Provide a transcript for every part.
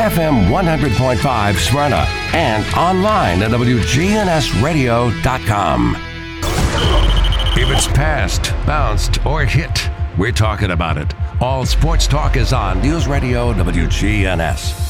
FM 100.5 Smyrna, and online at WGNSradio.com. If it's passed, bounced, or hit, we're talking about it. All sports talk is on News Radio WGNS.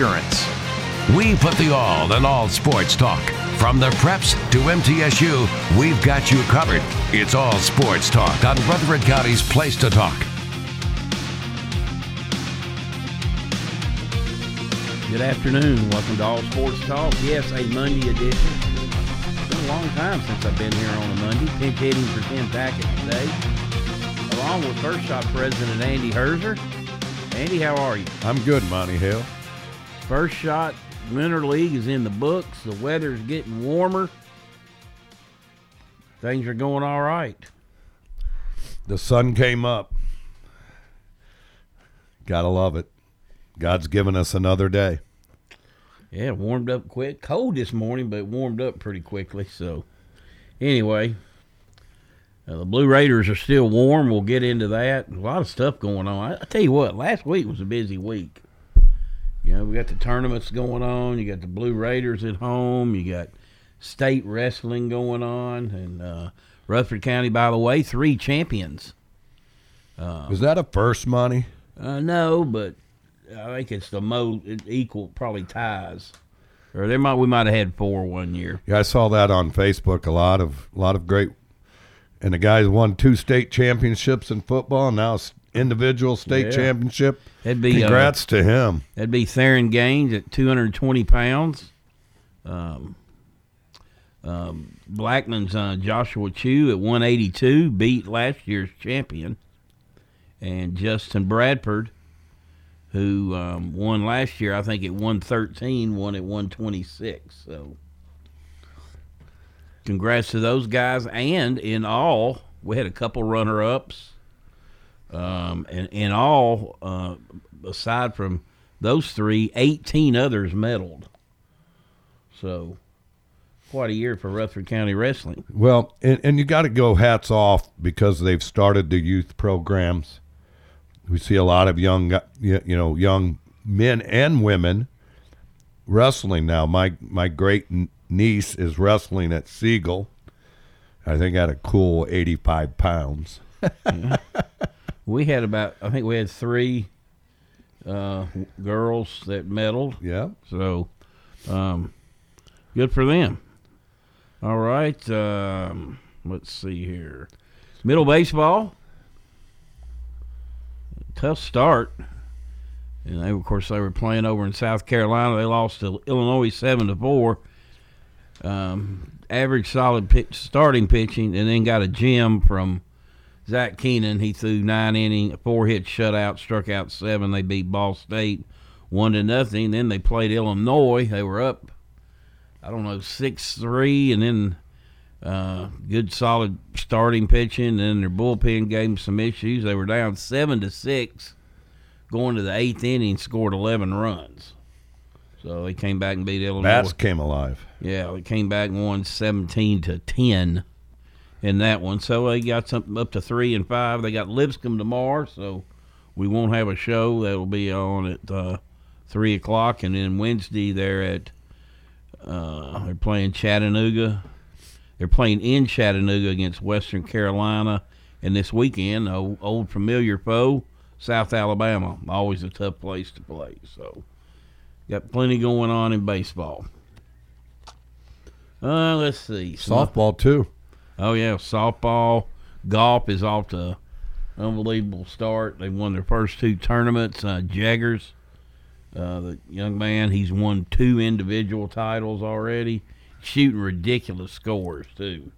We put the all in all sports talk. From the preps to MTSU, we've got you covered. It's all sports talk on Rutherford County's Place to Talk. Good afternoon. Welcome to All Sports Talk. Yes, a Monday edition. It's been a long time since I've been here on a Monday. Pinch hitting for Tim Tackett today, along with First Shot President Andy Herzer. Andy, how are you? I'm good, Monty Hill. First Shot Winter League is in the books. The weather's getting warmer. Things are going all right. The sun came up. Gotta love it. God's given us another day. Yeah, warmed up quick. Cold this morning, but it warmed up pretty quickly. So, anyway, uh, the Blue Raiders are still warm. We'll get into that. A lot of stuff going on. I, I tell you what, last week was a busy week. You know, we got the tournaments going on. You got the Blue Raiders at home. You got state wrestling going on, and uh, Rutherford County, by the way, three champions. Is that a first, Monty? Uh, no, but I think it's the most equal, probably ties. Or there might we might have had four one year. Yeah, I saw that on Facebook. A lot of, a lot of great, and the guys won two state championships in football, and now individual state Yeah. championship. That'd be uh, Congrats to him. That'd be Theron Gaines at 220 pounds. Um, um, Blackman's uh, Joshua Chu at 182 beat last year's champion, and Justin Bradford, who um, won last year, I think at 113, won at 126. So, congrats to those guys. And in all, we had a couple runner-ups. Um, and in all, uh, aside from those three, 18 others medaled. So, quite a year for Rutherford County Wrestling. Well, and, and you got to go hats off because they've started the youth programs. We see a lot of young, you you know, young men and women wrestling now. My my great niece is wrestling at Siegel. I think at a cool eighty five pounds. We had about, I think we had three uh, girls that medaled. Yeah. So, um, good for them. All right. Um, let's see here. Middle baseball. Tough start. And they, of course, they were playing over in South Carolina. They lost to Illinois seven to four. Um, average solid pitch, starting pitching, and then got a gem from Zach Keenan. He threw nine inning, four hit shutout, struck out seven. They beat Ball State one to nothing. Then they played Illinois. They were up, I don't know, six three, and then uh, good solid starting pitching. And Then their bullpen gave them some issues. They were down seven to six, going to the eighth inning, scored eleven runs. So they came back and beat Illinois. Bats came alive. Yeah, they came back and won 17 to 10 in that one. So they got something up to three and five. They got Lipscomb tomorrow, so we won't have a show. That'll be on at uh, three o'clock, and then Wednesday they're at uh, they're playing Chattanooga. They're playing in Chattanooga against Western Carolina, and this weekend, old, old familiar foe, South Alabama. Always a tough place to play. So, got plenty going on in baseball. Uh, let's see. Softball too. Oh yeah, softball, golf is off to unbelievable start. They won their first two tournaments. Uh, Jaggers, uh, the young man, he's won two individual titles already, shooting ridiculous scores too.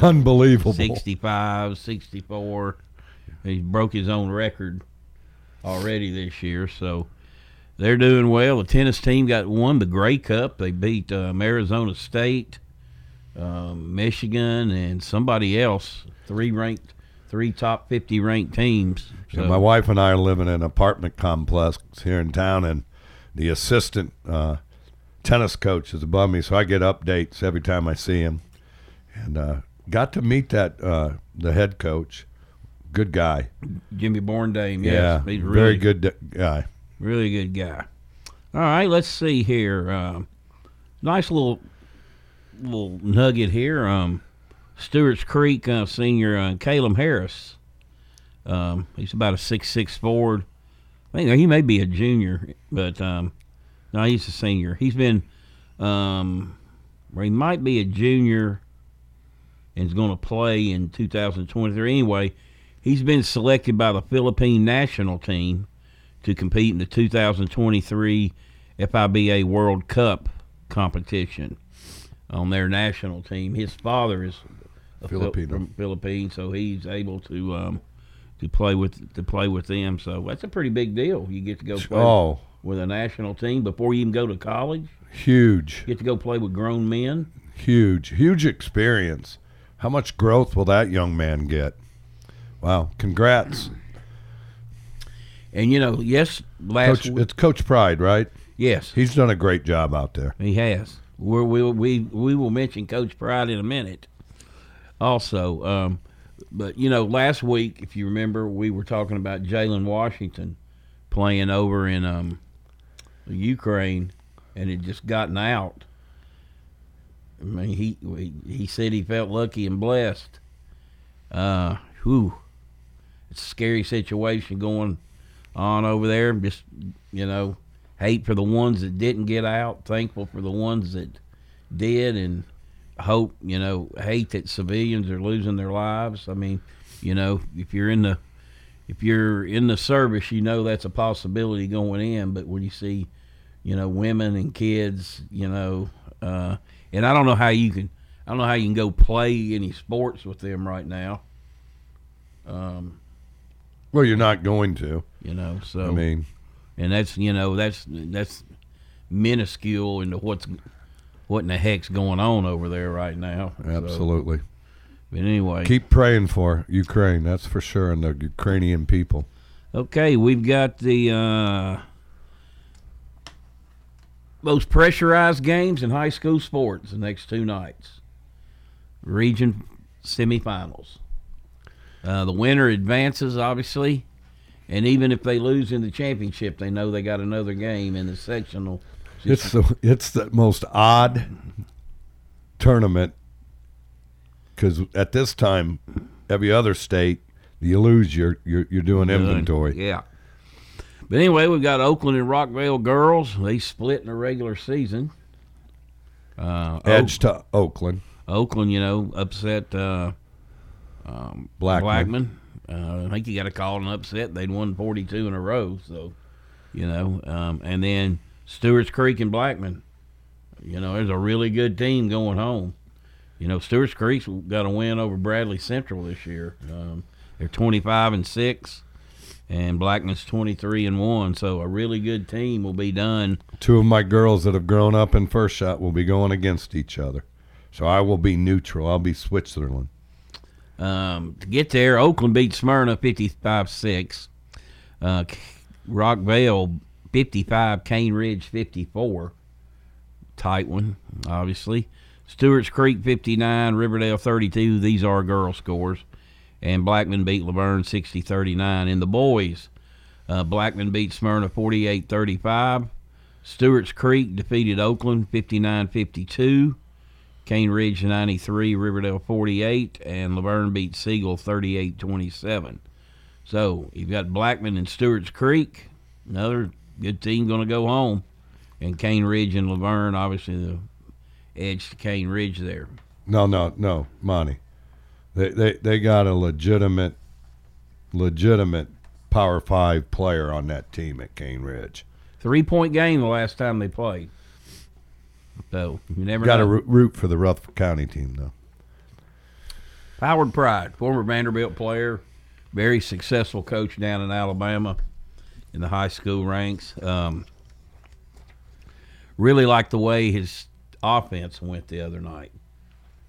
Unbelievable. 65, 64. He broke his own record already this year. So they're doing well. The tennis team got won the Grey Cup. They beat um, Arizona State, um, Michigan, and somebody else. Three ranked, three top fifty ranked teams. Yeah, my wife and I are living in an apartment complex here in town, and the assistant uh, tennis coach is above me, so I get updates every time I see him. And uh, got to meet that uh, the head coach, good guy. Jimmy Borendame, yes, yeah, he's very really good guy. Really good guy. All right, let's see here. Um, nice little little nugget here. Um, Stewart's Creek uh, senior uh, Caleb Harris. Um, he's about a six six forward. I think he may be a junior, but um, no, he's a senior. He's been, um, or he might be a junior, and is going to play in 2023. Anyway, he's been selected by the Philippine national team to compete in the 2023 FIBA World Cup competition on their national team. His father is Filipino. from Philippines, so he's able to um, to play with to play with them. So that's a pretty big deal. You get to go play Oh, with a national team before you even go to college. huge, You get to go play with grown men. huge, huge experience. How much growth will that young man get? Wow, congrats. And you know, yes, last Coach, week, it's Coach Pride, right? yes, He's done a great job out there. He has. We're, we we we will mention Coach Pride in a minute. Also, um, but you know, last week, if you remember, we were talking about Jalen Washington playing over in um, Ukraine, and had just gotten out. I mean, he he, he said he felt lucky and blessed. Uh, whew, it's a scary situation going on over there. Just you know, hate for the ones that didn't get out, thankful for the ones that did, and hope, you know, hate that civilians are losing their lives. I mean, you know, if you're in the if you're in the service, you know that's a possibility going in, but when you see, you know, women and kids, you know, uh, and I don't know how you can I don't know how you can go play any sports with them right now. Um, Well, you're not going to. you know, so I mean, and that's you know that's that's minuscule into what's what in the heck's going on over there right now. So, absolutely. but anyway, Keep praying for Ukraine, that's for sure, and the Ukrainian people. okay, we've got the uh, most pressurized games in high school sports the next two nights. Region semifinals. Uh, the winner advances, obviously, and even if they lose in the championship, they know they got another game in the sectional. It's the it's the most odd tournament because at this time, every other state you lose, you're you're, you're doing inventory. Yeah. But anyway, we've got Oakland and Rockville girls. They split in the regular season. Uh, Edge to Oakland, Oakland, you know, upset uh, um, Blackman. Blackman. Uh, I think you got to call it an upset. They'd won 42 in a row. So, you know, um, and then Stewart's Creek and Blackman. You know, there's a really good team going home. You know, Stewart's Creek's got a win over Bradley Central this year. Um, they're 25 and six, and Blackman's 23 and one. So a really good team will be done. Two of my girls that have grown up in first shot will be going against each other, so I will be neutral. I'll be Switzerland. Um, to get there, Oakland beat Smyrna 55 6. Uh, Rockville 55, Cane Ridge 54. Tight one, obviously. Stewart's Creek 59, Riverdale 32. These are girl scores. And Blackman beat La Vergne 60 39. In the boys, uh, Blackman beat Smyrna 48 35. Stewart's Creek defeated Oakland 59 52. Cane Ridge 93, Riverdale 48, and La Vergne beat Siegel 38 27. So you've got Blackman and Stewart's Creek, another good team going to go home. And Cane Ridge and La Vergne, obviously the edge to Cane Ridge there. No, no, no, Monty. They they they got a legitimate, legitimate Power Five player on that team at Cane Ridge. Three point game the last time they played. So you never Got to root, for the Rutherford County team though. Howard Pride, former Vanderbilt player, very successful coach down in Alabama in the high school ranks. Um, really like the way his offense went the other night.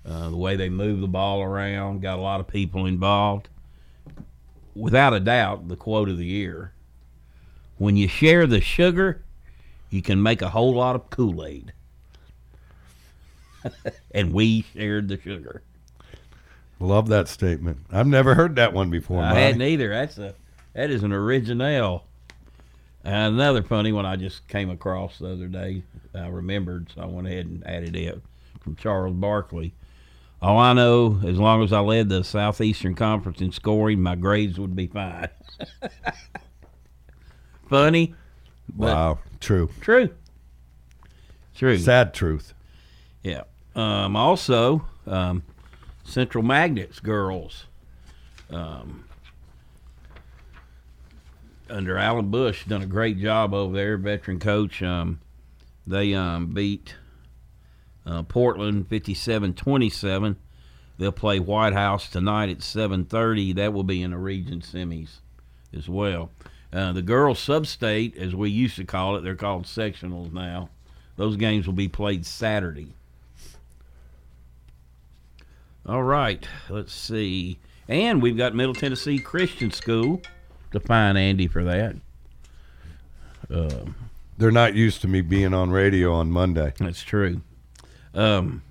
Uh, the way they moved the ball around, got a lot of people involved. Without a doubt, the quote of the year when you share the sugar, you can make a whole lot of Kool Aid. and we shared the sugar. Love that statement. I've never heard that one before. I Monty. hadn't either. That's a that is an original. And another funny one I just came across the other day. I remembered, so I went ahead and added it from Charles Barkley. All I know, as long as I led the Southeastern Conference in scoring, my grades would be fine. funny, Wow, true. true. True. Sad truth. Yeah. Um, also, um, Central Magnets girls, um, under Alan Bush, done a great job over there. Veteran coach. Um, they um, beat uh, Portland 57-27. They'll play White House tonight at 7:30. That will be in the region semis as well. Uh, the girls sub-state, as we used to call it, they're called sectionals now. Those games will be played Saturday. All right, let's see. And we've got Middle Tennessee Christian School to find Andy for that. Um, They're not used to me being on radio on Monday. that's true. Um,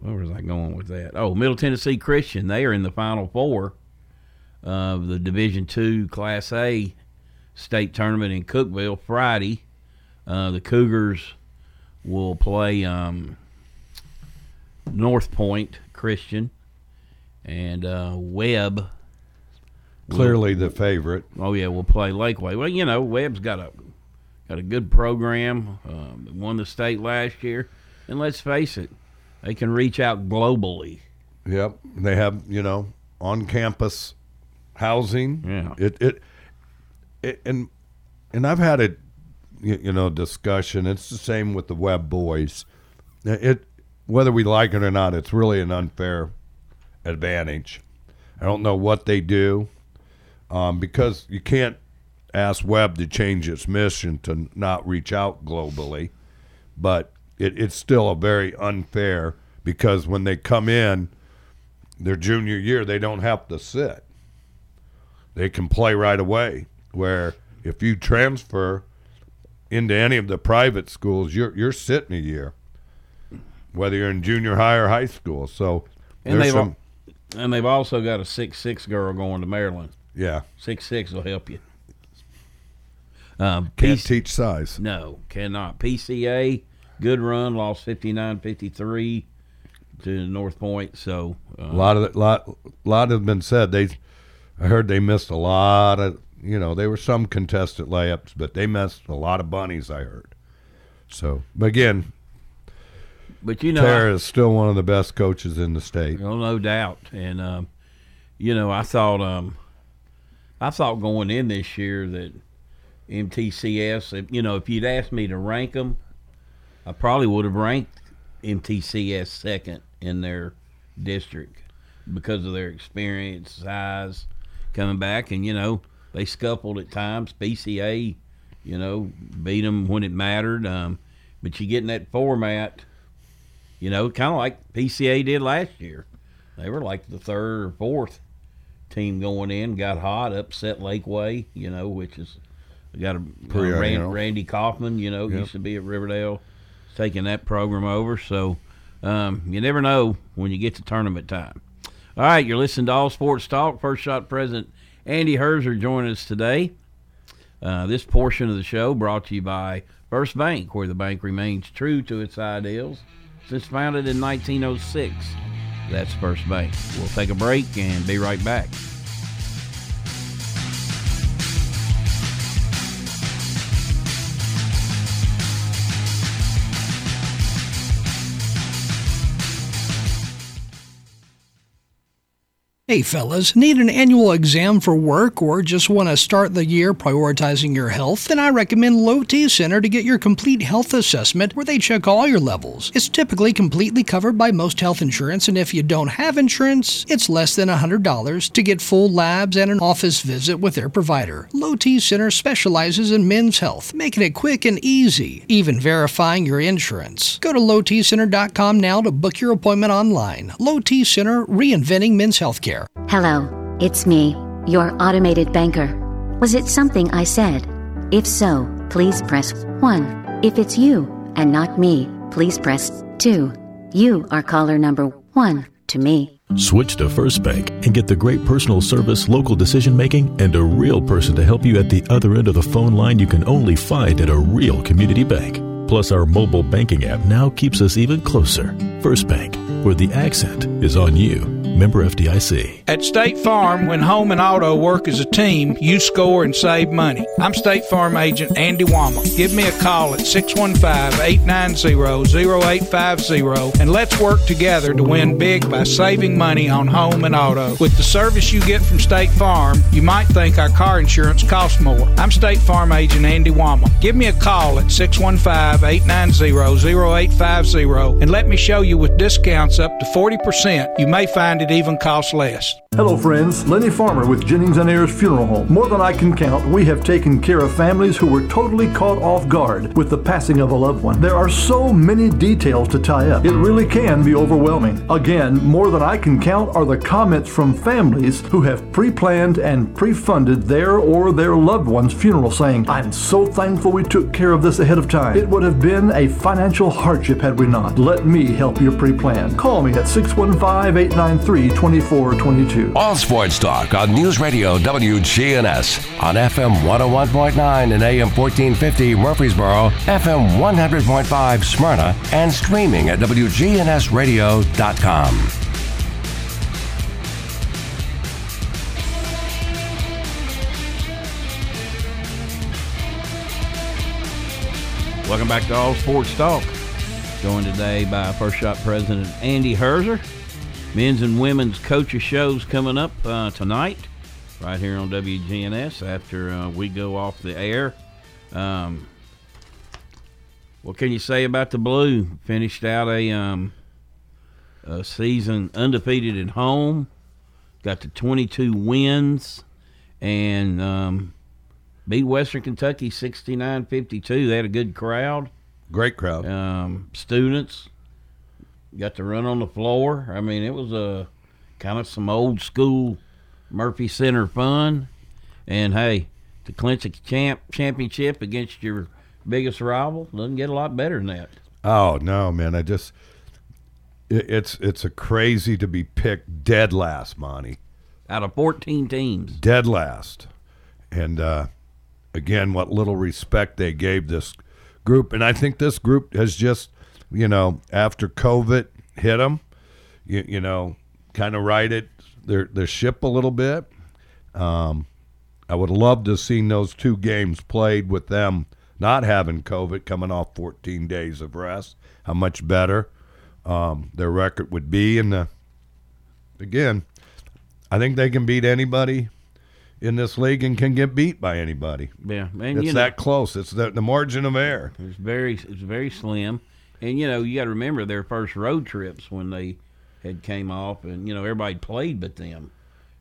where was I going with that? Oh, Middle Tennessee Christian. They are in the Final Four of the Division Two Class A state tournament in Cookeville Friday. Uh, the Cougars will play um, North Point Christian and uh, Webb. Clearly the favorite. Oh yeah, we'll play Lakeway. Well, you know, Webb's got a got a good program. Um, won the state last year, and let's face it, they can reach out globally. Yep. They have, you know, on campus housing. Yeah. It, it it and and I've had a you, you know discussion. It's the same with the Webb boys. It whether we like it or not, it's really an unfair advantage. I don't know what they do um, because you can't ask Webb to change its mission to not reach out globally, but it, it's still a very unfair because when they come in their junior year, they don't have to sit. They can play right away. Where if you transfer into any of the private schools, you're you're sitting a year, whether you're in junior high or high school. So And they've some, al- and they've also got a six six girl going to Maryland. yeah, Six six will help you. Um, can't PC teach size. no, cannot. PCA, good run, lost 59-53 to North Point. So uh, A lot of the, lot lot have been said. They, I heard they missed a lot of. You know, they were some contested layups, but they missed a lot of bunnies. I heard. So but again, but you know, Tara is still one of the best coaches in the state. Well, no doubt. And um, you know, I thought um, I thought going in this year that MTCS, if- you know, if you'd asked me to rank them, I probably would have ranked MTCS second in their district because of their experience, size, coming back, and you know they scuffled at times. BCA, you know, beat them when it mattered. Um, but you get in that format, you know, kind of like PCA did last year. They were like the third or fourth team going in, got hot, upset Lakeway, you know, which is got a Pretty uh, Ran- ideal. Randy Kaufman, you know, Yep. used to be at Riverdale, taking that program over. So um, you never know when you get to tournament time. All right, you're listening to All Sports Talk. First Shot President Andy Herzer joining us today. Uh, this portion of the show brought to you by First Bank, where the bank remains true to its ideals since founded in 1906. That's First Bank. We'll take a break and be right back. Hey fellas, need an annual exam for work or just want to start the year prioritizing your health? Then I recommend Low T Center to get your complete health assessment where they check all your levels. It's typically completely covered by most health insurance, and if you don't have insurance, it's less than $100 to get full labs and an office visit with their provider. Low T Center specializes in men's health, making it quick and easy, even verifying your insurance. Go to lowtcenter.com now to book your appointment online. Low T Center, reinventing men's healthcare. Hello, it's me, your automated banker. Was it something I said? If so, please press 1. If it's you and not me, please press 2. You are caller number 1 to me. Switch to First Bank and get the great personal service, local decision making, and a real person to help you at the other end of the phone line you can only find at a real community bank. Plus, our mobile banking app now keeps us even closer. First Bank, where the accent is on you. Member FDIC. At State Farm, when home and auto work as a team, you score and save money. I'm State Farm agent Andy Womack. Give me a call at 615-890-0850 and let's work together to win big by saving money on home and auto. With the service you get from State Farm, you might think our car insurance costs more. I'm State Farm agent Andy Womack. Give me a call at 615-890-0850 and let me show you with discounts up to 40%. You may find it even costs less. Hello, friends. Lenny Farmer with Jennings and Ayers Funeral Home. More than I can count, we have taken care of families who were totally caught off guard with the passing of a loved one. There are so many details to tie up. It really can be overwhelming. Again, more than I can count are the comments from families who have pre planned and pre funded their or their loved one's funeral, saying, I'm so thankful we took care of this ahead of time. It would have been a financial hardship had we not. Let me help your pre plan. Call me at 615 893 2422. All Sports Talk on News Radio WGNS on FM 101.9 and AM 1450 Murfreesboro, FM 100.5 Smyrna, and streaming at WGNSradio.com. Welcome back to All Sports Talk. Joined today by First Shot President Andy Herzer. Men's and women's coaches shows coming up uh, tonight, right here on WGNS after uh, we go off the air. Um, what can you say about the Blue? Finished out a, um, a season undefeated at home, got to 22 wins, and um, beat Western Kentucky 69 52. They had a good crowd. Great crowd. Um, students got to run on the floor. I mean, it was a kind of some old school Murphy Center fun. And hey, to clinch a champ championship against your biggest rival doesn't get a lot better than that. Oh no, man! I just it, it's it's a crazy to be picked dead last, Monty. Out of 14 teams, dead last, and uh, again, what little respect they gave this group, and I think this group has just, you know, after COVID hit them, you, you know, kind of righted their their ship a little bit. Um, I would love to have seen those two games played with them not having COVID, coming off 14 days of rest. How much better um, their record would be, and the, again, I think they can beat anybody in this league and can get beat by anybody. Yeah, and it's you that close. It's the, the margin of error. It's very it's very slim, and you know you got to remember their first road trips when they had came off, and you know everybody played but them,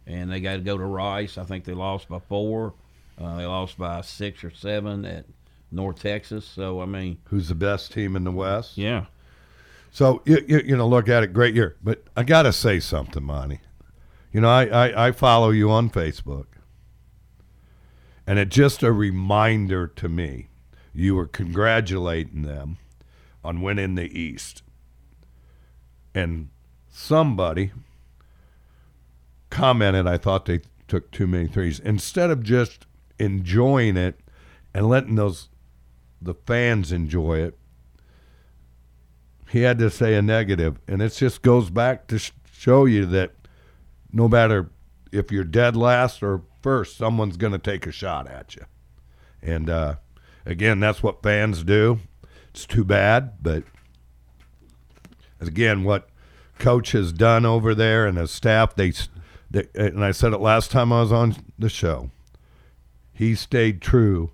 and they got to go to Rice. I think they lost by four. Uh, they lost by six or seven at North Texas. So I mean, who's the best team in the West? Yeah. So you, you, you know look at it, great year, but I got to say something, Monty. You know I, I, I follow you on Facebook. And it's just a reminder to me you were congratulating them on winning the East. And somebody commented, I thought they took too many threes. Instead of just enjoying it and letting those the fans enjoy it, he had to say a negative. And it just goes back to sh- show you that no matter if you're dead last or first, someone's going to take a shot at you. And uh, again, that's what fans do. It's too bad, but again, what coach has done over there and his staff, they that, and I said it last time I was on the show. He stayed true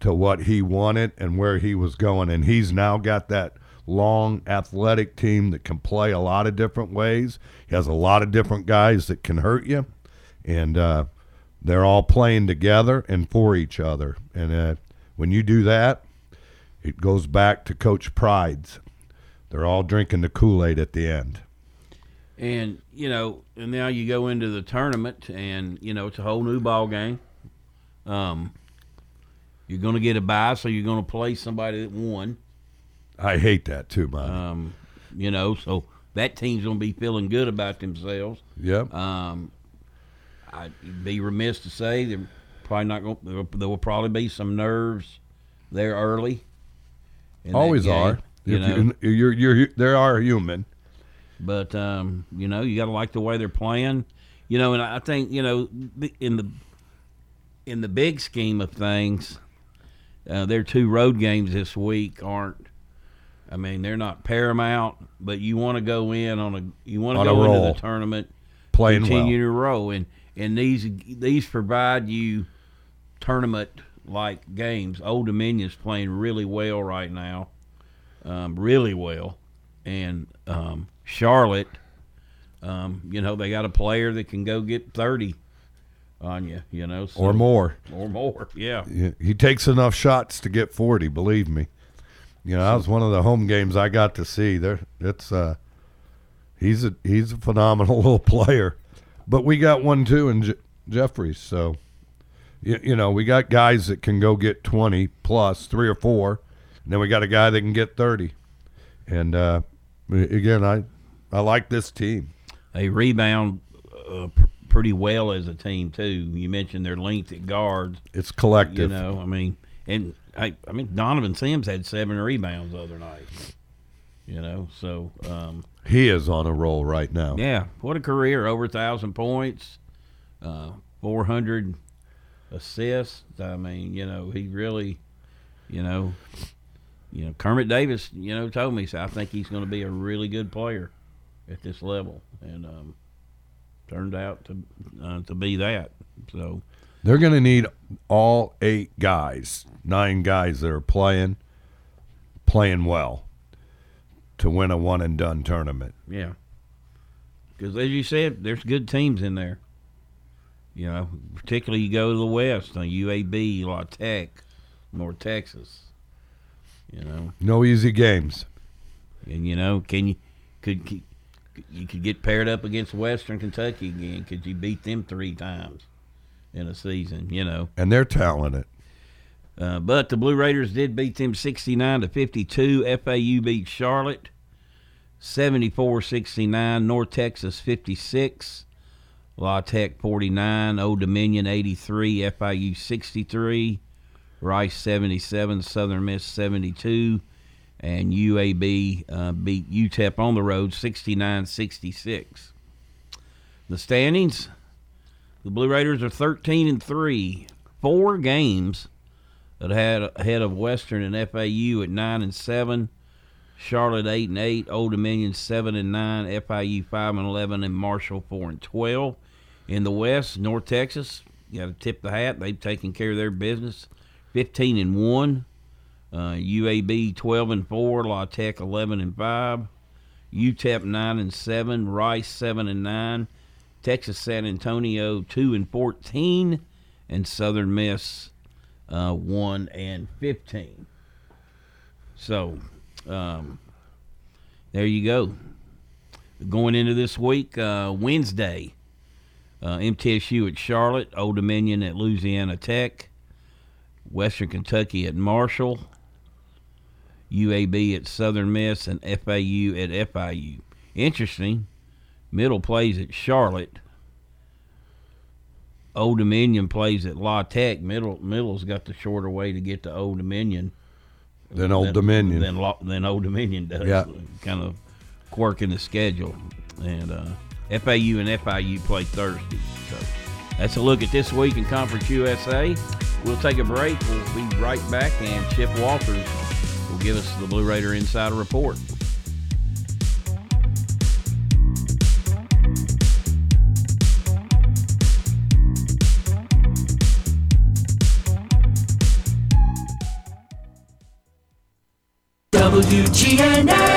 to what he wanted and where he was going, and he's now got that long athletic team that can play a lot of different ways. He has a lot of different guys that can hurt you, and uh, they're all playing together and for each other. And uh, when you do that, it goes back to Coach Pride's. They're all drinking the Kool Aid at the end. And you know, and now you go into the tournament, and you know it's a whole new ball game. Um, you're going to get a bye, so you're going to play somebody that won. I hate that too, man. Um, you know, so that team's going to be feeling good about themselves. yep. Um, I'd be remiss to say they're probably not going. There, will probably be some nerves there early. Always are. You know, you, you're, you're, they are human. but um, you know, you got to like the way they're playing. You know, and I think you know in the in the big scheme of things, uh, their two road games this week aren't. I mean, they're not paramount, but you want to go in on a you want to go into roll. the tournament Playing continue well. to row, and and these these provide you tournament like games. Old Dominion's playing really well right now, um, really well, and um, Charlotte, um, you know, they got a player that can go get thirty on you, you know, so- Or more. or more, yeah. He- takes enough shots to get 40, believe me. You know, that was one of the home games I got to see. There, it's uh, he's a he's a phenomenal little player. But we got one too in Je- Jeffries, so you, you know we got guys that can go get 20 plus three or four, and then we got a guy that can get 30. And uh, again, I I like this team. They rebound uh, pr- pretty well as a team too. You mentioned their length at guards. It's collective. You know, I mean, and I, I mean, Donovan Sims had seven rebounds the other night. You know, so um, He is on a roll right now. yeah, what a career! Over a thousand points, uh, four hundred assists. I mean, you know, he really, you know, you know, Kermit Davis, you know, told me so. I think he's going to be a really good player at this level, and um, turned out to uh, to be that. So. They're going to need all eight guys, nine guys that are playing, playing well, to win a one and done tournament. Yeah. Because as you said, there's good teams in there. You know, particularly you go to the West uh, on UAB, La Tech, North Texas. You know, No easy games. and you know, can you could, could you could get paired up against Western Kentucky again? Could you beat them three times in a season? You know, And they're talented. Uh, but the Blue Raiders did beat them 69 to 52. FAU beat Charlotte 74 69. North Texas 56. La Tech 49. Old Dominion 83. FIU 63. Rice 77. Southern Miss 72. And UAB uh, beat UTEP on the road 69 66. The standings the Blue Raiders are 13 and 3. Four games that had ahead of Western and FAU at nine and seven, Charlotte eight and eight, Old Dominion seven and nine, FIU five and eleven, and Marshall four and twelve. In the West, North Texas, you got to tip the hat. They've taken care of their business, fifteen and one. Uh, UAB twelve and four, La Tech eleven and five, UTEP nine and seven, Rice seven and nine, Texas San Antonio two and fourteen, and Southern Miss uh, 1 and 15. So, um, there you go. Going into this week, uh, Wednesday, uh, MTSU at Charlotte, Old Dominion at Louisiana Tech, Western Kentucky at Marshall, UAB at Southern Miss, and FAU at FIU. Interesting. Middle plays at Charlotte. Old Dominion plays at La Tech. Middle Middle's got the shorter way to get to Old Dominion. Than Old Dominion. Than, La- than Old Dominion does. Yeah. Kind of quirk in the schedule. And uh, FAU and FIU play Thursday. So that's a look at this week in Conference USA. We'll take a break. We'll be right back, and Chip Walters will give us the Blue Raider Insider Report. WGNS.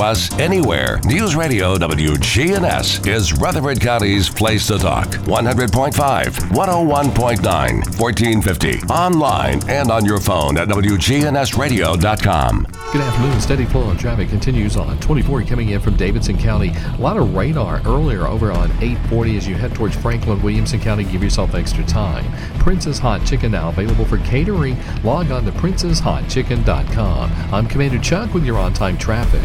Us anywhere. News Radio WGNS is Rutherford County's place to talk. 100.5, 101.9, 1450. Online and on your phone at WGNSradio.com. Good afternoon. Steady flow of traffic continues on 24 coming in from Davidson County. A lot of radar earlier over on 840 as you head towards Franklin, Williamson County. Give yourself extra time. Prince's Hot Chicken now available for catering. Log on to princesshotchicken.com. I'm Commander Chuck with your on time traffic.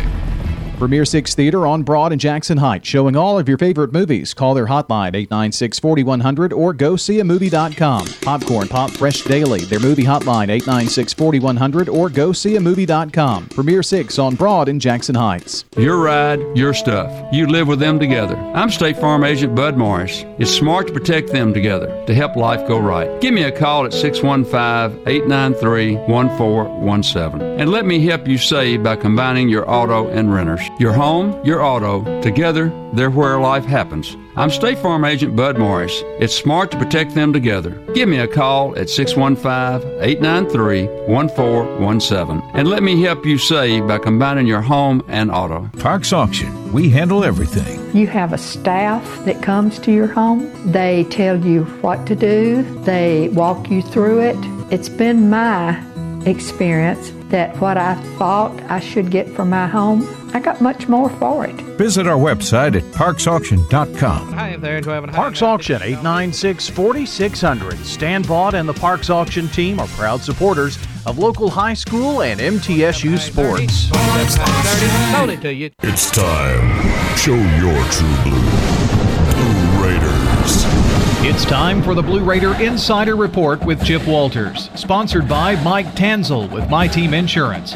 Premier Six Theater on Broad and Jackson Heights, showing all of your favorite movies. Call their hotline 896-4100 or go see a movie.com. Popcorn Pop Fresh Daily, their movie hotline 896-4100 or go see a movie.com. Premier Six on Broad and Jackson Heights. Your ride, your stuff. You live with them together. I'm State Farm Agent Bud Morris. It's smart to protect them together to help life go right. Give me a call at 615-893-1417 and let me help you save by combining your auto and renters your home, your auto, together, they're where life happens. I'm State Farm Agent Bud Morris. It's smart to protect them together. Give me a call at 615 893 1417 and let me help you save by combining your home and auto. Parks Auction. We handle everything. You have a staff that comes to your home. They tell you what to do, they walk you through it. It's been my experience that what I thought I should get for my home, I got much more for it. Visit our website at parksauction.com. Hi there, do I have a Parks Auction 896 4600. Stan Vaught and the Parks Auction team are proud supporters of local high school and MTSU sports. Sold it to you. It's time. Show your true blue. Blue Raiders. It's time for the Blue Raider Insider Report with Chip Walters, sponsored by Mike Tanzel with My Team Insurance,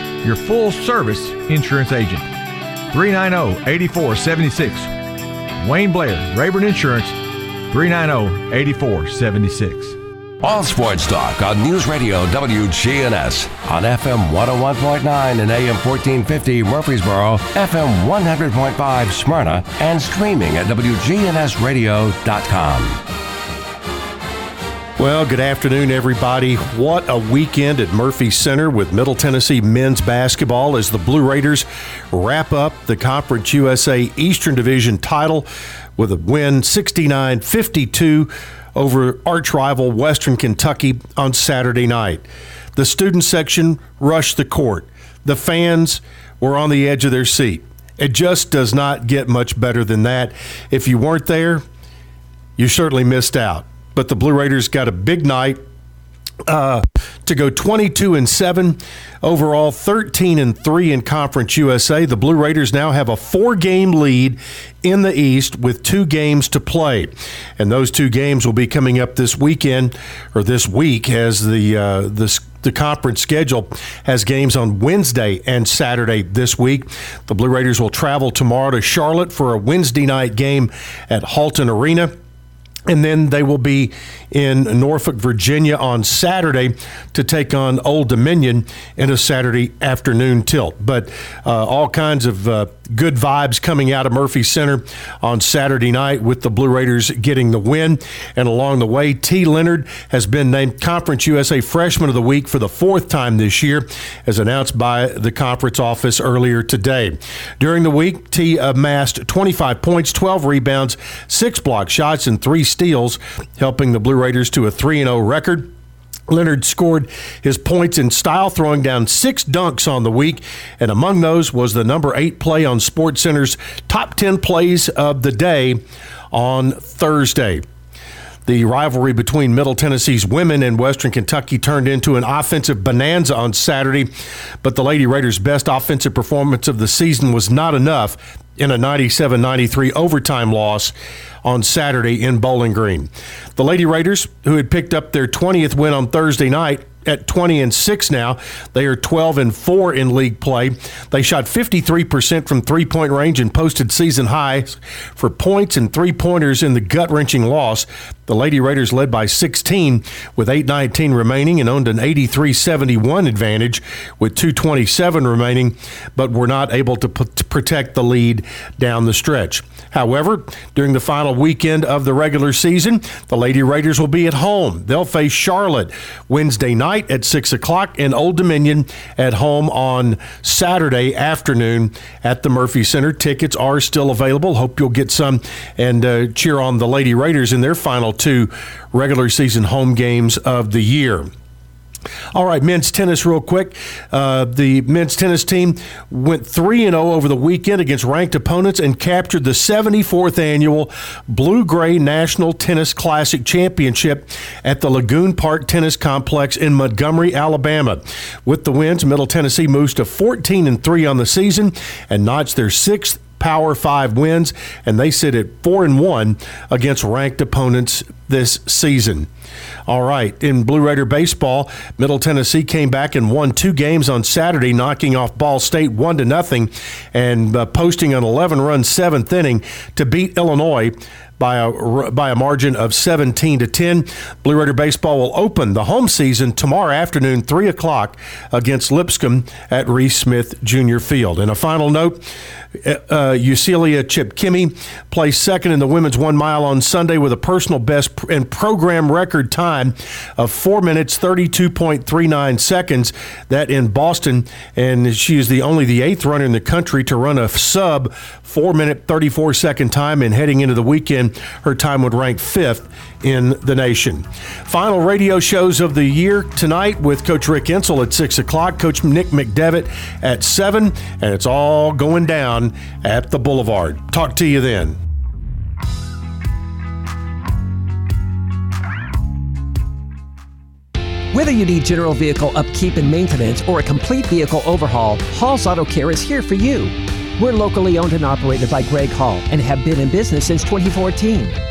your full service insurance agent. 390 8476. Wayne Blair, Rayburn Insurance, 390 8476. All sports talk on News Radio WGNS on FM 101.9 and AM 1450 Murfreesboro, FM 100.5 Smyrna, and streaming at WGNSradio.com. Well, good afternoon, everybody. What a weekend at Murphy Center with Middle Tennessee men's basketball as the Blue Raiders wrap up the Conference USA Eastern Division title with a win 69 52 over arch rival Western Kentucky on Saturday night. The student section rushed the court, the fans were on the edge of their seat. It just does not get much better than that. If you weren't there, you certainly missed out but the Blue Raiders got a big night. Uh, to go 22 and 7 overall 13 and 3 in conference usa the blue raiders now have a four game lead in the east with two games to play and those two games will be coming up this weekend or this week as the uh, the the conference schedule has games on Wednesday and Saturday this week. The Blue Raiders will travel tomorrow to Charlotte for a Wednesday night game at Halton Arena. And then they will be in Norfolk, Virginia on Saturday to take on Old Dominion in a Saturday afternoon tilt. But uh, all kinds of uh, good vibes coming out of Murphy Center on Saturday night with the Blue Raiders getting the win. And along the way, T. Lenard has been named Conference USA Freshman of the Week for the fourth time this year, as announced by the conference office earlier today. During the week, T amassed 25 points, 12 rebounds, six block shots, and three steals, helping the Blue Raiders to a 3 0 record. Lenard scored his points in style, throwing down six dunks on the week, and among those was the number eight play on SportsCenter's top 10 plays of the day on Thursday. The rivalry between Middle Tennessee's women and Western Kentucky turned into an offensive bonanza on Saturday, but the Lady Raiders' best offensive performance of the season was not enough in a 97 93 overtime loss on Saturday in Bowling Green. The Lady Raiders, who had picked up their 20th win on Thursday night, at 20 and 6 now. They are 12 and 4 in league play. They shot 53% from three point range and posted season highs for points and three pointers in the gut wrenching loss. The Lady Raiders led by 16 with 8.19 remaining and owned an 83 71 advantage with 2.27 remaining, but were not able to, p- to protect the lead down the stretch. However, during the final weekend of the regular season, the Lady Raiders will be at home. They'll face Charlotte Wednesday night at 6 o'clock and Old Dominion at home on Saturday afternoon at the Murphy Center. Tickets are still available. Hope you'll get some and uh, cheer on the Lady Raiders in their final two regular season home games of the year. All right, men's tennis, real quick. Uh, the men's tennis team went 3 0 over the weekend against ranked opponents and captured the 74th annual Blue Gray National Tennis Classic Championship at the Lagoon Park Tennis Complex in Montgomery, Alabama. With the wins, Middle Tennessee moves to 14 and 3 on the season and notched their sixth Power 5 wins, and they sit at 4 and 1 against ranked opponents this season. All right, in Blue Raider baseball, Middle Tennessee came back and won two games on Saturday, knocking off Ball State one to nothing, and uh, posting an 11-run seventh inning to beat Illinois by a by a margin of 17 to 10. Blue Raider baseball will open the home season tomorrow afternoon, three o'clock, against Lipscomb at Reese Smith Junior Field. And a final note. Uh, Eusila Chepkemei placed second in the women's one mile on Sunday with a personal best and program record time of four minutes thirty two point three nine seconds. That in Boston, and she is the only the eighth runner in the country to run a sub four minute thirty four second time. And heading into the weekend, her time would rank fifth in the nation. Final radio shows of the year tonight with Coach Rick Insell at 6 o'clock, Coach Nick McDevitt at 7, and it's all going down at the Boulevard. Talk to you then. Whether you need general vehicle upkeep and maintenance or a complete vehicle overhaul, Hall's Auto Care is here for you. We're locally owned and operated by Greg Hall and have been in business since 2014.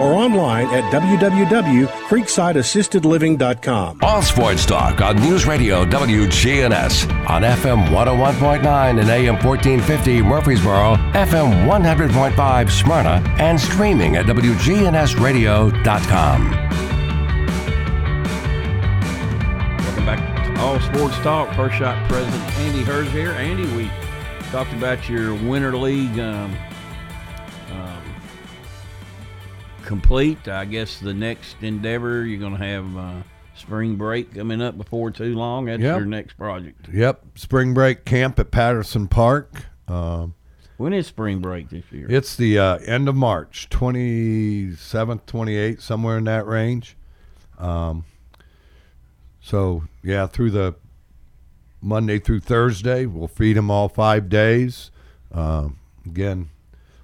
or online at www.creeksideassistedliving.com. All sports talk on News Radio WGNS on FM 101.9 and AM 1450 Murfreesboro, FM 100.5 Smyrna, and streaming at WGNSradio.com. Welcome back to All Sports Talk. First Shot President Andy Hers here. Andy, we talked about your Winter League um, um, complete. I guess the next endeavor you're going to have uh, spring break coming up before too long. That's Yep. your next project. Yep, spring break camp at Patterson Park. Um, When is spring break this year? It's the uh, end of March, 27th, 28th, somewhere in that range. Um, so, yeah, through the Monday through Thursday, we'll feed them all five days. Um, again,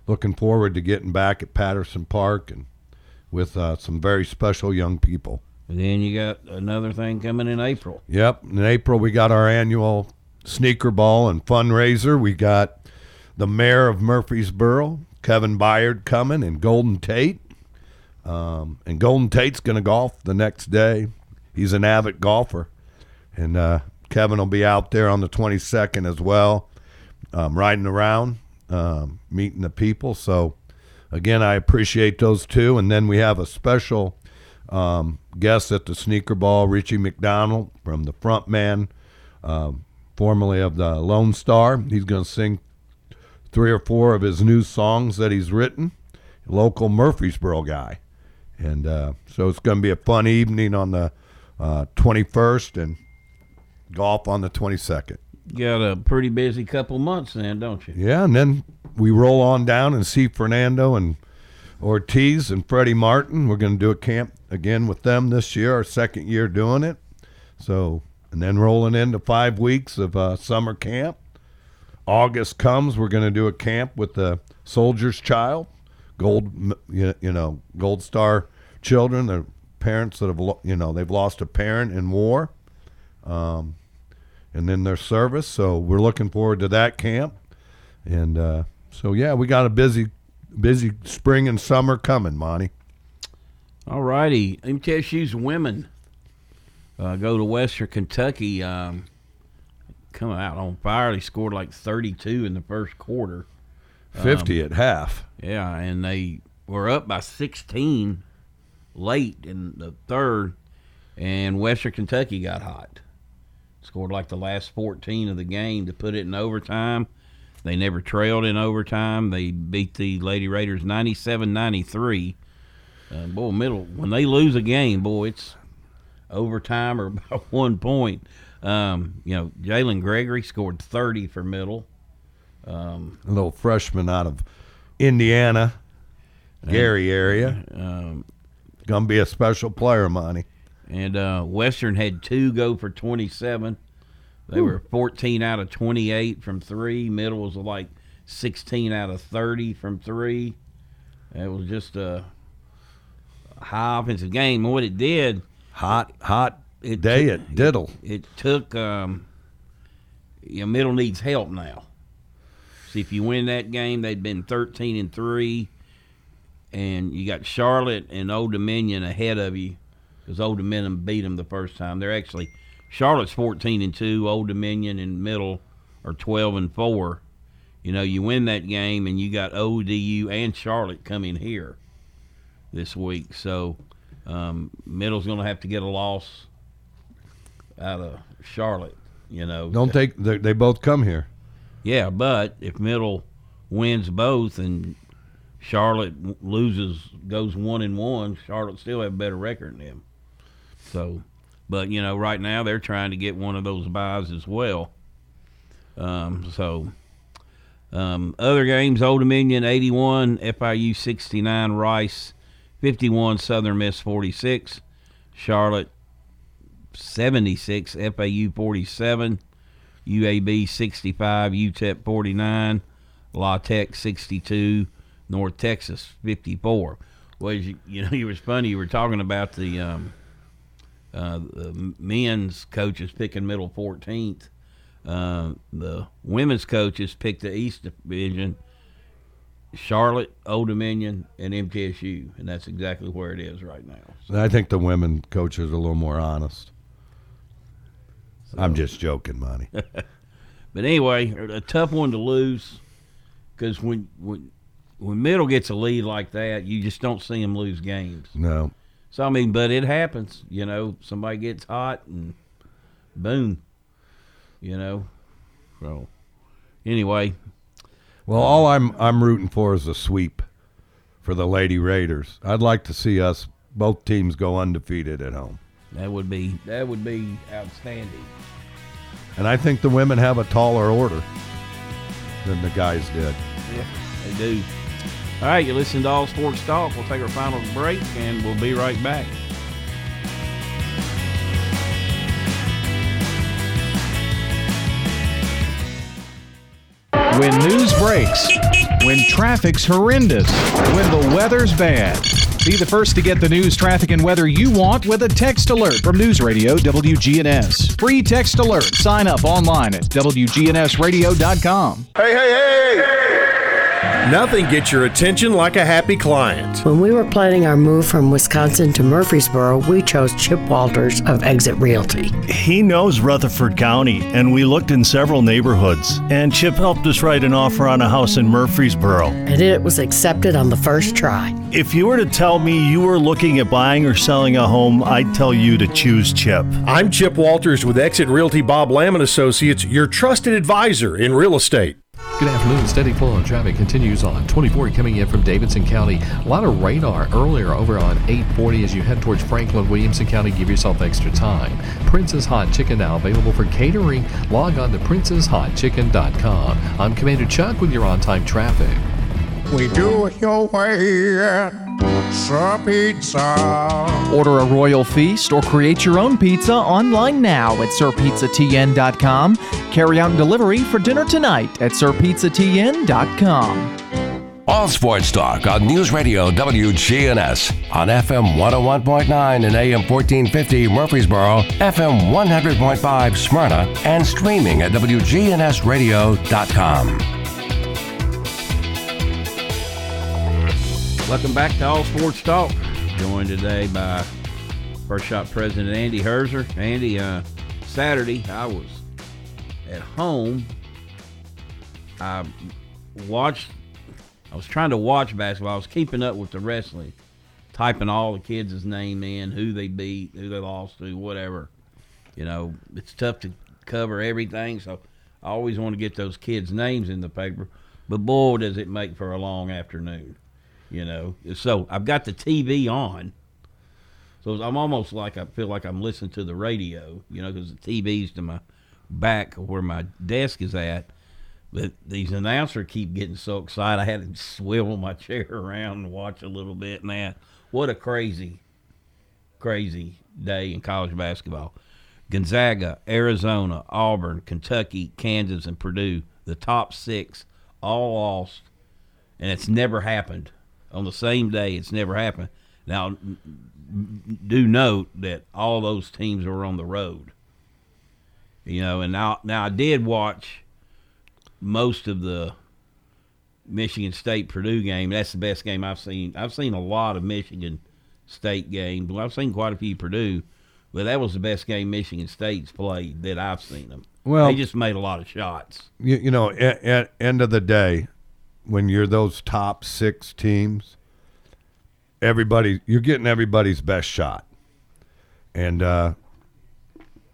looking forward to getting back at Patterson Park and with uh, some very special young people. And then you got another thing coming in April. Yep. In April, we got our annual sneaker ball and fundraiser. We got the mayor of Murfreesboro, Kevin Byard, coming, and Golden Tate. Um, and Golden Tate's going to golf the next day. He's an avid golfer. And uh, Kevin will be out there on the 22nd as well, um, riding around, um, meeting the people. So, again, I appreciate those two. And then we have a special um, guest at the sneaker ball, Richie McDonald from the front man, um, formerly of the Lonestar. He's going to sing three or four of his new songs that he's written. Local Murfreesboro guy, and uh, so it's going to be a fun evening on the uh, 21st, and golf on the 22nd. You got a pretty busy couple months then, don't you? Yeah, and then we roll on down and see Fernando and Ortiz and Freddie Martin. We're going to do a camp again with them this year, our second year doing it. So, and then rolling into five weeks of uh, summer camp. August comes, we're going to do a camp with the Soldier's Child, Gold, you know, Gold Star children, the parents that have, you know, they've lost a parent in war, um, and then their service. So we're looking forward to that camp, and uh, so yeah, we got a busy, busy spring and summer coming, Monty. All righty, MTSU's women uh, go to Western Kentucky. Um, come out on fire. They scored like 32 in the first quarter. 50 um, at half. Yeah, and they were up by 16 late in the third, and Western Kentucky got hot. Scored like the last 14 of the game to put it in overtime. They never trailed in overtime. They beat the Lady Raiders 97 93. Uh, boy, middle, when they lose a game, boy, it's overtime or by one point. Um, you know, Jalynn Gregory scored 30 for middle. Um, a little freshman out of Indiana, Gary area. Um, Gonna be a special player, Monty. And uh, Western had two go for 27. They Ooh. were 14 out of 28 from three. Middle was like 16 out of 30 from three. It was just a high offensive game. And what it did, hot, hot it day took, at Diddle. It, it took um, you know, middle needs help now. See, if you win that game, they'd been 13 and three, and you got Charlotte and Old Dominion ahead of you because Old Dominion beat them the first time. They're actually Charlotte's 14 and two, Old Dominion and Middle are 12 and four. You know, you win that game, and you got ODU and Charlotte coming here this week. So um, Middle's going to have to get a loss out of Charlotte. You know, don't take they, they both come here. Yeah, but if Middle wins both and Charlotte loses, goes one and one, Charlotte still have a better record than them. So, but you know, right now they're trying to get one of those buys as well. Um, so, um, other games: Old Dominion eighty-one, FIU sixty-nine, Rice fifty-one, Southern Miss forty-six, Charlotte 76, FAU 47, UAB 65, UTEP 49, La Tech 62, North Texas 54. Well, you, you know, it was funny. You were talking about the, um, uh, the men's coaches picking middle 14th. Uh, the women's coaches picked the East Division. Charlotte, Old Dominion, and MTSU, and that's exactly where it is right now. So. I think the women coaches are a little more honest. So. I'm just joking, Monty. but anyway, a tough one to lose because when when when middle gets a lead like that, you just don't see them lose games. No. So I mean, but it happens. You know, somebody gets hot and boom. You know. So anyway. Well, all I'm I'm rooting for is a sweep for the Lady Raiders. I'd like to see us both teams go undefeated at home. That would be that would be outstanding. And I think the women have a taller order than the guys did. Yeah, they do. All right, you listen to All Sports Talk. We'll take our final break and we'll be right back. When news breaks, when traffic's horrendous, when the weather's bad. Be the first to get the news, traffic, and weather you want with a text alert from News Radio WGNS. Free text alert. Sign up online at WGNSradio.com. Hey, hey, hey! Nothing gets your attention like a happy client. When we were planning our move from Wisconsin to Murfreesboro, we chose Chip Walters of Exit Realty. He knows Rutherford County, and we looked in several neighborhoods. And Chip helped us write an offer on a house in Murfreesboro. And it was accepted on the first try. If you were to tell me you were looking at buying or selling a home, I'd tell you to choose Chip. I'm Chip Walters with Exit Realty Bob Lamb and Associates, your trusted advisor in real estate. Good afternoon. Steady flow of traffic continues on 24 coming in from Davidson County. A lot of radar earlier over on 840 as you head towards Franklin, Williamson County. Give yourself extra time. Prince's Hot Chicken now available for catering. Log on to princesshotchicken.com. I'm Commander Chuck with your on time traffic. We do it your way at Sir Pizza. Order a royal feast or create your own pizza online now at sirpizzatn.com. Carry out and delivery for dinner tonight at sirpizzatn.com. All sports talk on News Radio WGNS on FM 101.9 and AM 1450 Murfreesboro, FM 100.5 Smyrna, and streaming at WGNSradio.com. Welcome back to All Sports Talk. Joined today by First Shot President Andy Herzer. Andy, uh, Saturday I was at home. I watched. I was trying to watch basketball. I was keeping up with the wrestling, typing all the kids' name in, who they beat, who they lost to, whatever. You know, it's tough to cover everything, so I always want to get those kids' names in the paper. But boy, does it make for a long afternoon you know. So I've got the TV on, so I'm almost like I feel like I'm listening to the radio, you know, because the TV's to my back where my desk is at. But these announcers keep getting so excited, I had to swivel my chair around and watch a little bit. Man, what a crazy, crazy day in college basketball. Gonzaga, Arizona, Auburn, Kentucky, Kansas, and Purdue, the top six, all lost, and it's never happened on the same day. It's never happened. Now, do note that all those teams were on the road. You know, and now now I did watch most of the Michigan State Purdue game. That's the best game I've seen. I've seen a lot of Michigan State games. Well, I've seen quite a few Purdue, but that was the best game Michigan State's played that I've seen them. Well, they just made a lot of shots. You, you know, at, at end of the day, when you're those top six teams, everybody you're getting everybody's best shot, and uh,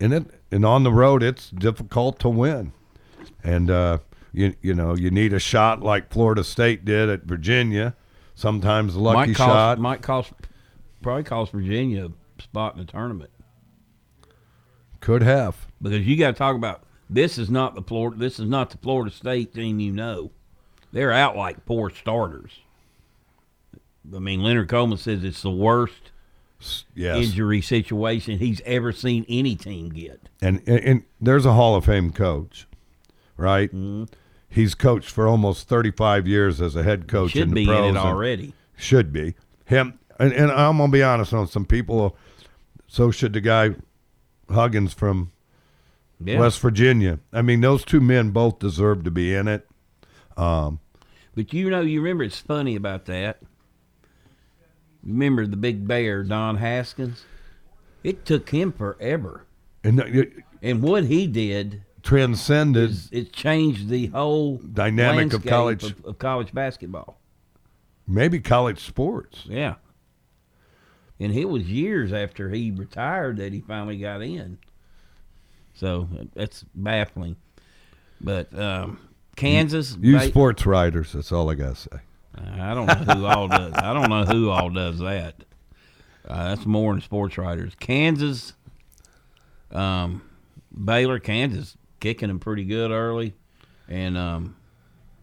in it and on the road it's difficult to win, and uh, you you know you need a shot like Florida State did at Virginia, sometimes a lucky might cost, shot. might cost probably cost Virginia a spot in the tournament. Could have. Because you got to talk about this is not the Florida this is not the Florida State team you know they're out like four starters. I mean, Leonard Coleman says it's the worst yes. injury situation he's ever seen any team get. And, and, and there's a Hall of Fame coach, right? Mm-hmm. He's coached for almost 35 years as a head coach should in the be pros. in it already. Should be him. And, and I'm gonna be honest on some people. So should the guy Huggins from Yeah. West Virginia. I mean, those two men both deserve to be in it. Um, But you know, you remember it's funny about that. Remember the big bear, Don Haskins? It took him forever. and the- And what he did, transcended it changed the whole Dynamic of college- of, of college basketball. maybe college sports. Yeah. And it was years after he retired that he finally got in. So that's baffling. But um, Kansas, You they- sports writers. That's all I gotta say. I don't know who all does. I don't know who all does that. Uh, that's more than sports writers. Kansas, um, Baylor, Kansas, kicking them pretty good early, and um,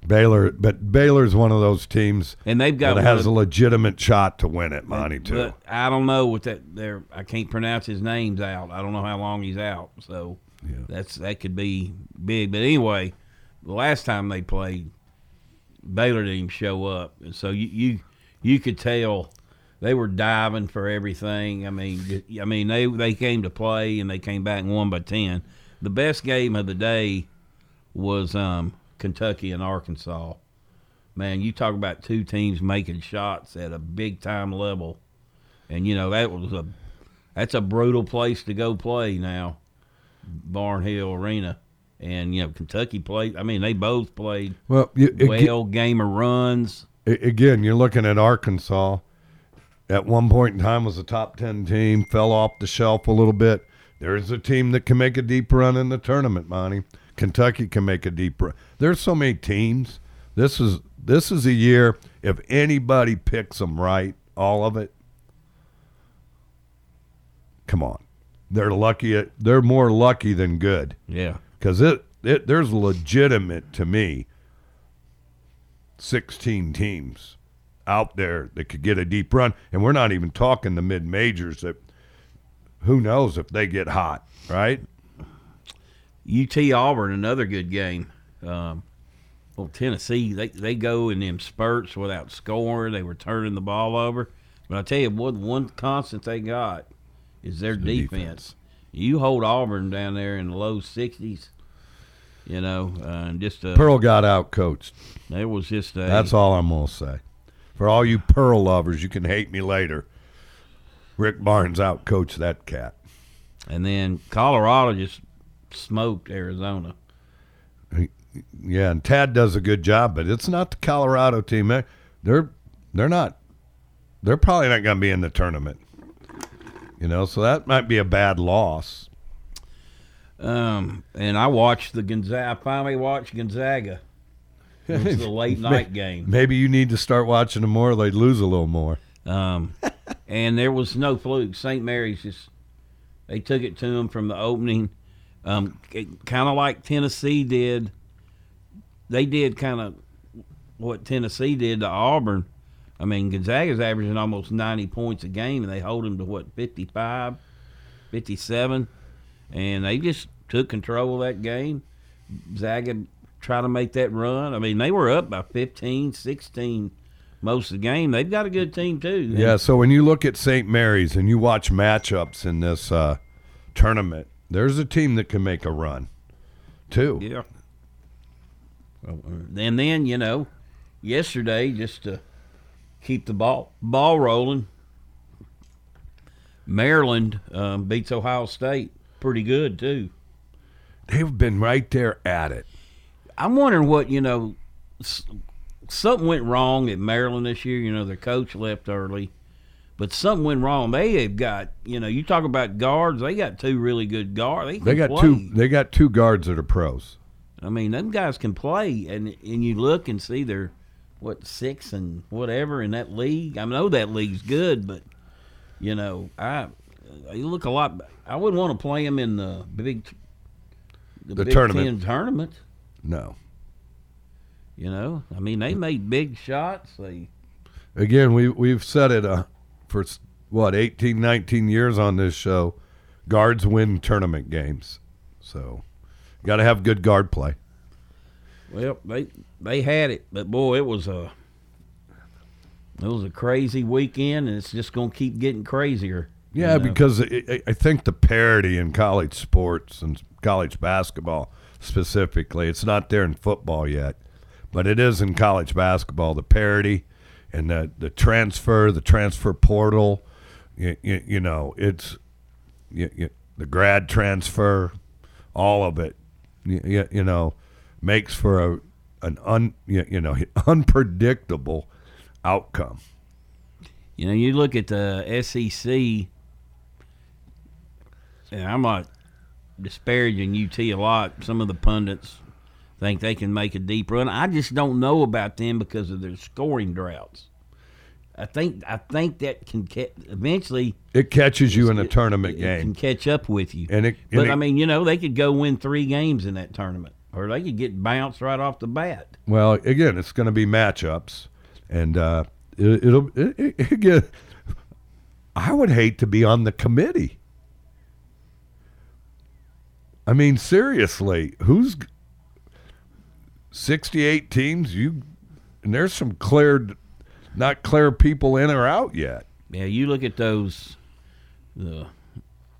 Baylor, but Baylor's one of those teams And they've got that has a legitimate shot to win it, Monty. Too. I don't know what that. There, I can't pronounce his name's out. I don't know how long he's out. So that's that could be big. But anyway, the last time they played, Baylor didn't show up, and so you you you could tell they were diving for everything. I mean, I mean they they came to play and they came back and won by ten. The best game of the day was um, Kentucky and Arkansas. Man, you talk about two teams making shots at a big time level, and you know that was a that's a brutal place to go play now, Barnhill Arena, and you know Kentucky played. I mean, they both played Well, you, it- well. game of runs. Again, you're looking at Arkansas. At one point in time, was a top ten team. Fell off the shelf a little bit. There's a team that can make a deep run in the tournament, Monty. Kentucky can make a deep run. There's so many teams. This is this is a year. If anybody picks them right, all of it. Come on, they're lucky. They're more lucky than good. Yeah. Because it, it there's legitimate to me. Sixteen teams out there that could get a deep run, and we're not even talking the mid majors that. Who knows if they get hot, right? UT Auburn, another good game. Um, well, Tennessee, they they go in them spurts without scoring. They were turning the ball over. But I tell you what, one constant they got is their the defense. defense. You hold Auburn down there in the low sixties, you know, uh, and just a, Pearl got out coached. There was just a, That's all I'm gonna say. For all you Pearl lovers, you can hate me later. Rick Barnes out coached that cat. And then Colorado just smoked Arizona. Yeah, and Tad does a good job, but it's not the Colorado team. They're, they're not. They're probably not going to be in the tournament. You know, so that might be a bad loss. Um, and I watched the Gonzaga. I finally watched Gonzaga. It was the late night game. Maybe you need to start watching them more. They'd lose a little more. Um, and there was no fluke. St. Mary's just they took it to them from the opening, um, kind of like Tennessee did. They did kind of what Tennessee did to Auburn. I mean, Gonzaga's averaging almost 90 points a game, and they hold them to what 55, 57, and they just took control of that game. Zaga tried to make that run. I mean, they were up by 15, 16 most of the game. They've got a good team too. Yeah, so when you look at St. Mary's and you watch matchups in this uh, tournament, there's a team that can make a run, too. Yeah. And then you know, yesterday just to keep the ball ball rolling, Maryland um, beats Ohio State pretty good too. They've been right there at it. I'm wondering what you know. Something went wrong at Maryland this year. You know, their coach left early, but something went wrong. They have got you know. You talk about guards. They got two really good guards. They, They got play. two. They got two guards that are pros. I mean, them guys can play, and and you look and see they're what six and whatever in that league. I know that league's good, but you know, I you look a lot. I wouldn't want to play them in the big the, The Big tournament. Tournament. No. You know, I mean, they made big shots. They Again, we we've said it uh, for what 18, 19 years on this show. Guards win tournament games, so got to have good guard play. Well, they they had it, but boy, it was a it was a crazy weekend, and it's just gonna keep getting crazier. you Yeah, know. because I, I- think the parity in college sports and college basketball specifically, it's not there in football yet, but it is in college basketball. The parity and the the transfer, the transfer portal, you, you, you know, it's you, you, the grad transfer, all of it, you, you, you know, makes for a an un you, know unpredictable outcome. You know, you look at the SEC, and I'm not disparaging UT a lot. Some of the pundits think they can make a deep run. I just don't know about them because of their scoring droughts. I think I think that can ca- eventually It catches you in a tournament it game. can catch up with you. And it- and but it- I mean, you know, they could go win three games in that tournament, or they could get bounced right off the bat. Well, again, it's going to be matchups, and uh, it, it'll it, it, again. I would hate to be on the committee. I mean, seriously, who's sixty-eight teams? You and there's some cleared, not clear people in or out yet. Yeah, you look at those. The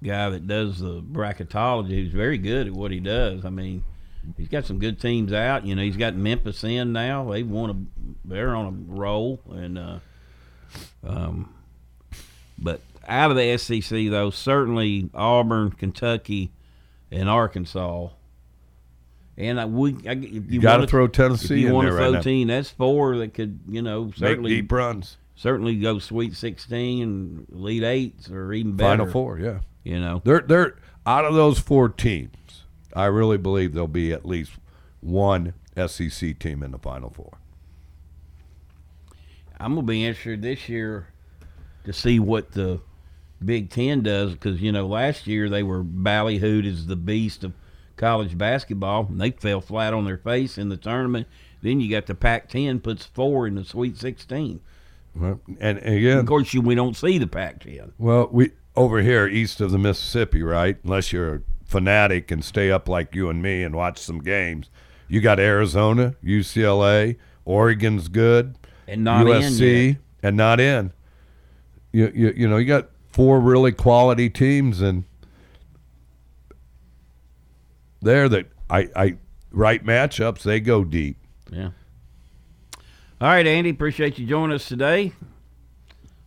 guy that does the bracketology, he's very good at what he does. I mean, he's got some good teams out. You know, he's got Memphis in now. They want to. They're on a roll, and uh, um, but out of the SEC though, certainly Auburn, Kentucky, and Arkansas. And I, we, I, if you, You gotta throw Tennessee If you in want there to right throw now. team, that's four that could, you know, certainly deep runs. Certainly go Sweet Sixteen, Elite Eights, or even better. Final four, yeah. You know, They're they're out of those four teams, I really believe there'll be at least one SEC team in the Final Four. I'm gonna be interested this year to see what the Big Ten does because you know last year they were ballyhooed as the beast of college basketball and they fell flat on their face in the tournament. Then you got the Pac-10 puts four in the Sweet 16. Well, and, and again, of course, you, we don't see the Pac-10. Well, we over here east of the Mississippi, right? Unless you're a fanatic and stay up like you and me and watch some games, you got Arizona, UCLA, Oregon's good, and not USC, in and not in. You, you you know you got four really quality teams and there that I I right matchups they go deep. Yeah. All right, Andy. Appreciate you joining us today.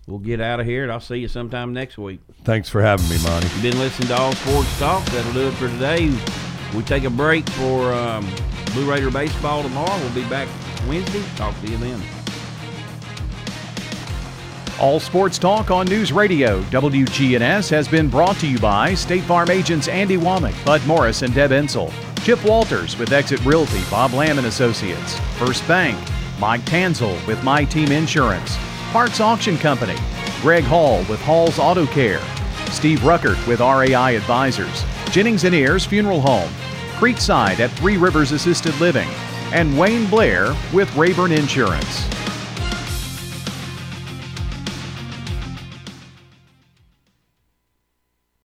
We'll get out of here, and I'll see you sometime next week. Thanks for having me, Monty. You've been listening to All Sports Talk. That'll do it for today. We take a break for um, Blue Raider baseball tomorrow. We'll be back Wednesday. Talk to you then. All Sports Talk on News Radio WGNS has been brought to you by State Farm agents Andy Womack, Bud Morris, and Deb Ensel. Chip Walters with Exit Realty, Bob Lamb and Associates. First Bank, Mike Tanzel with My Team Insurance. Parks Auction Company, Greg Hall with Hall's Auto Care. Steve Ruckert with RAI Advisors. Jennings and Ayers Funeral Home. Creekside at Three Rivers Assisted Living. And Wayne Blair with Rayburn Insurance.